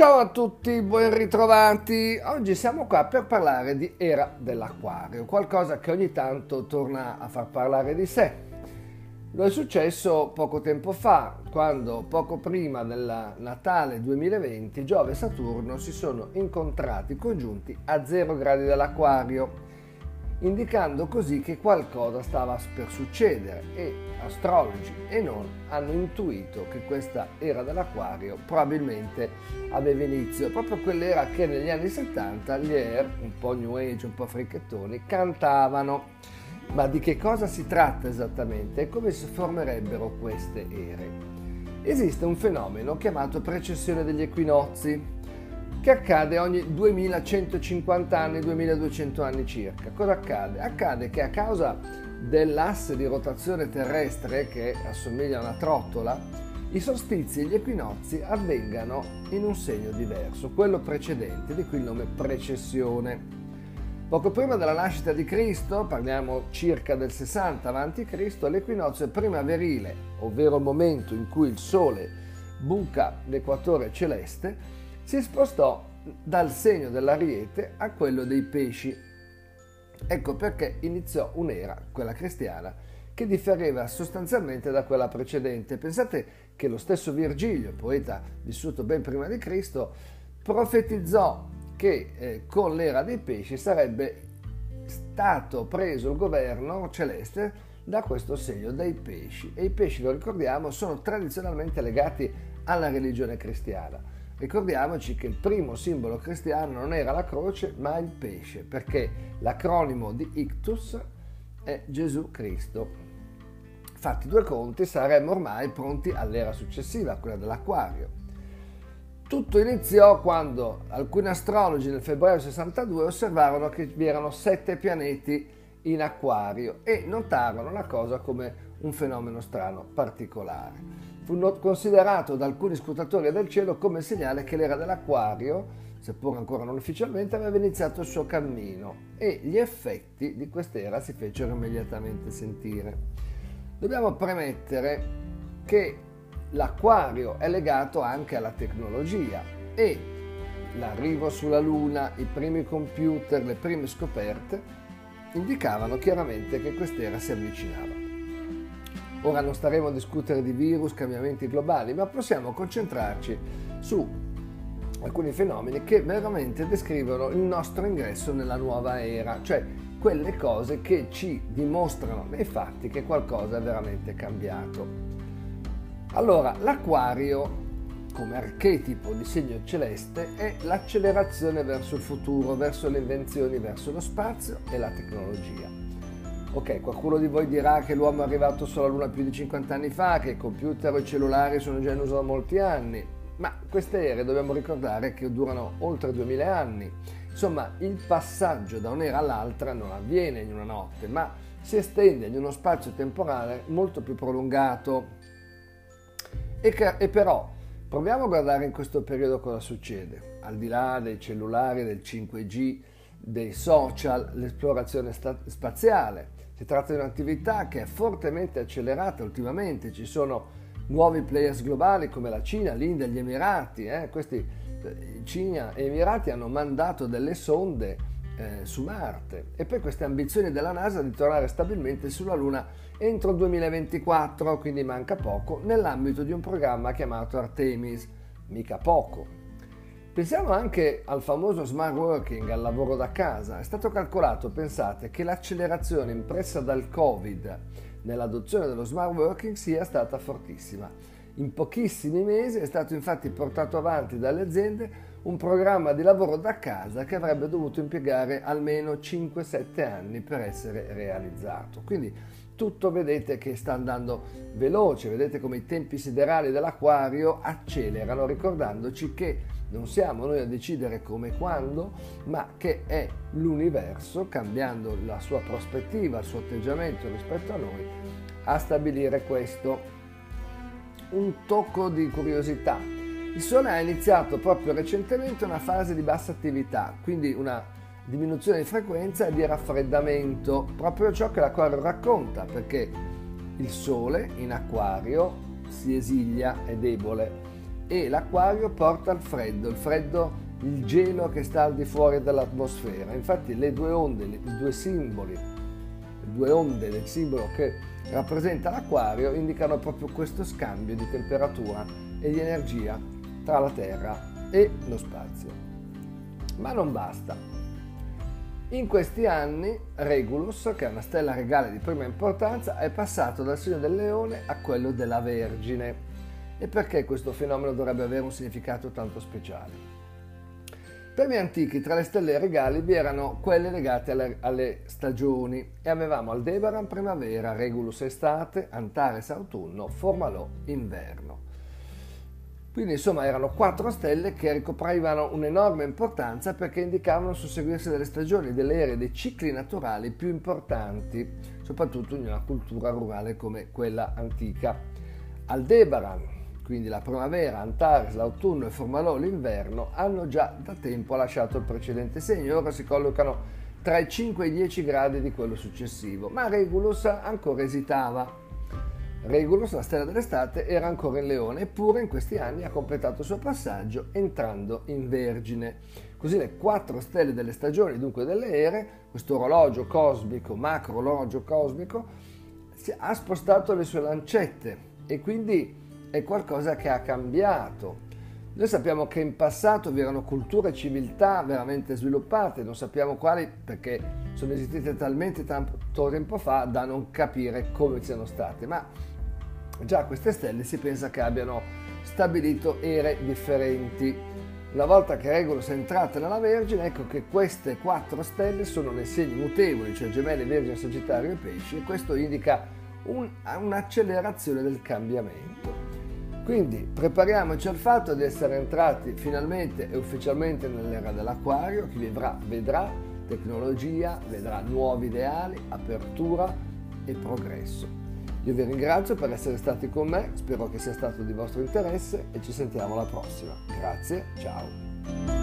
Ciao a tutti, ben ritrovati. Oggi siamo qua per parlare di Era dell'Acquario, qualcosa che ogni tanto torna a far parlare di sé. Lo è successo poco tempo fa, quando poco prima del Natale 2020 Giove e Saturno si sono incontrati congiunti a 0 gradi dell'Acquario indicando così che qualcosa stava per succedere e astrologi e non hanno intuito che questa era dell'acquario probabilmente aveva inizio, proprio quell'era che negli anni 70 gli Air, un po' new age, un po' fricchettoni, cantavano. Ma di che cosa si tratta esattamente e come si formerebbero queste ere? Esiste un fenomeno chiamato precessione degli equinozi, che accade ogni 2150 anni, 2200 anni circa. Cosa accade? Accade che a causa dell'asse di rotazione terrestre che assomiglia a una trottola, i solstizi e gli equinozi avvengano in un segno diverso, quello precedente, di cui il nome precessione. Poco prima della nascita di Cristo, parliamo circa del 60 a.C., l'equinozio primaverile, ovvero il momento in cui il Sole buca l'equatore celeste, si spostò dal segno dell'ariete a quello dei pesci. Ecco perché iniziò un'era, quella cristiana, che differiva sostanzialmente da quella precedente. Pensate che lo stesso Virgilio, poeta vissuto ben prima di Cristo, profetizzò che eh, con l'era dei pesci sarebbe stato preso il governo celeste da questo segno dei pesci e i pesci, lo ricordiamo, sono tradizionalmente legati alla religione cristiana. Ricordiamoci che il primo simbolo cristiano non era la croce ma il pesce, perché l'acronimo di Ictus è Gesù Cristo. Fatti due conti, saremmo ormai pronti all'era successiva, quella dell'acquario. Tutto iniziò quando alcuni astrologi nel febbraio 62 osservarono che vi erano sette pianeti in acquario e notarono la cosa come un fenomeno strano, particolare fu considerato da alcuni scrutatori del cielo come segnale che l'era dell'acquario, seppur ancora non ufficialmente, aveva iniziato il suo cammino e gli effetti di quest'era si fecero immediatamente sentire. Dobbiamo premettere che l'acquario è legato anche alla tecnologia e l'arrivo sulla Luna, i primi computer, le prime scoperte indicavano chiaramente che quest'era si avvicinava. Ora non staremo a discutere di virus, cambiamenti globali, ma possiamo concentrarci su alcuni fenomeni che veramente descrivono il nostro ingresso nella nuova era, cioè quelle cose che ci dimostrano nei fatti che qualcosa è veramente cambiato. Allora, l'acquario come archetipo di segno celeste è l'accelerazione verso il futuro, verso le invenzioni, verso lo spazio e la tecnologia. Ok, qualcuno di voi dirà che l'uomo è arrivato sulla Luna più di 50 anni fa, che i computer o i cellulari sono già in uso da molti anni, ma queste ere dobbiamo ricordare che durano oltre 2000 anni. Insomma, il passaggio da un'era all'altra non avviene in una notte, ma si estende in uno spazio temporale molto più prolungato. E, che, e però, proviamo a guardare in questo periodo cosa succede, al di là dei cellulari, del 5G, dei social, l'esplorazione sta- spaziale. Si tratta di un'attività che è fortemente accelerata ultimamente, ci sono nuovi players globali come la Cina, l'India, gli Emirati. Eh? Questi eh, Cina e Emirati hanno mandato delle sonde eh, su Marte e poi queste ambizioni della NASA di tornare stabilmente sulla Luna entro il 2024, quindi manca poco, nell'ambito di un programma chiamato Artemis, mica poco. Pensiamo anche al famoso smart working, al lavoro da casa. È stato calcolato, pensate, che l'accelerazione impressa dal Covid nell'adozione dello smart working sia stata fortissima. In pochissimi mesi è stato infatti portato avanti dalle aziende un programma di lavoro da casa che avrebbe dovuto impiegare almeno 5-7 anni per essere realizzato. Quindi tutto vedete che sta andando veloce, vedete come i tempi siderali dell'acquario accelerano ricordandoci che non siamo noi a decidere come e quando, ma che è l'universo, cambiando la sua prospettiva, il suo atteggiamento rispetto a noi, a stabilire questo. Un tocco di curiosità. Il Sole ha iniziato proprio recentemente una fase di bassa attività, quindi una diminuzione di frequenza e di raffreddamento, proprio ciò che l'Aquario racconta, perché il Sole in Acquario si esilia, è debole, e l'acquario porta il freddo, il freddo, il gelo che sta al di fuori dell'atmosfera. Infatti le due onde, i due simboli, le due onde del simbolo che rappresenta l'acquario indicano proprio questo scambio di temperatura e di energia tra la Terra e lo spazio. Ma non basta. In questi anni Regulus, che è una stella regale di prima importanza, è passato dal segno del leone a quello della Vergine. E perché questo fenomeno dovrebbe avere un significato tanto speciale? Per gli antichi tra le stelle regali vi erano quelle legate alle, alle stagioni e avevamo Aldebaran primavera, Regulus estate, Antares autunno, Formalò inverno. Quindi insomma erano quattro stelle che ricoprivano un'enorme importanza perché indicavano il susseguirsi delle stagioni, delle ere, dei cicli naturali più importanti, soprattutto in una cultura rurale come quella antica. Aldebaran, quindi la primavera, Antares, l'autunno e Formalò l'inverno, hanno già da tempo lasciato il precedente segno. E ora si collocano tra i 5 e i 10 gradi di quello successivo, ma Regulus ancora esitava Regulus, la stella dell'estate, era ancora in leone, eppure in questi anni ha completato il suo passaggio entrando in vergine. Così le quattro stelle delle stagioni, dunque delle ere, questo orologio cosmico, macro orologio cosmico, ha spostato le sue lancette e quindi è qualcosa che ha cambiato. Noi sappiamo che in passato vi erano culture e civiltà veramente sviluppate, non sappiamo quali perché sono esistite talmente tanto tempo fa da non capire come siano state, ma Già queste stelle si pensa che abbiano stabilito ere differenti. Una volta che Regulus è entrata nella Vergine, ecco che queste quattro stelle sono nei segni mutevoli, cioè Gemelli, Vergine, Sagittario e Pesci, e questo indica un, un'accelerazione del cambiamento. Quindi prepariamoci al fatto di essere entrati finalmente e ufficialmente nell'era dell'acquario, chi vivrà vedrà tecnologia, vedrà nuovi ideali, apertura e progresso. Io vi ringrazio per essere stati con me, spero che sia stato di vostro interesse e ci sentiamo alla prossima. Grazie, ciao.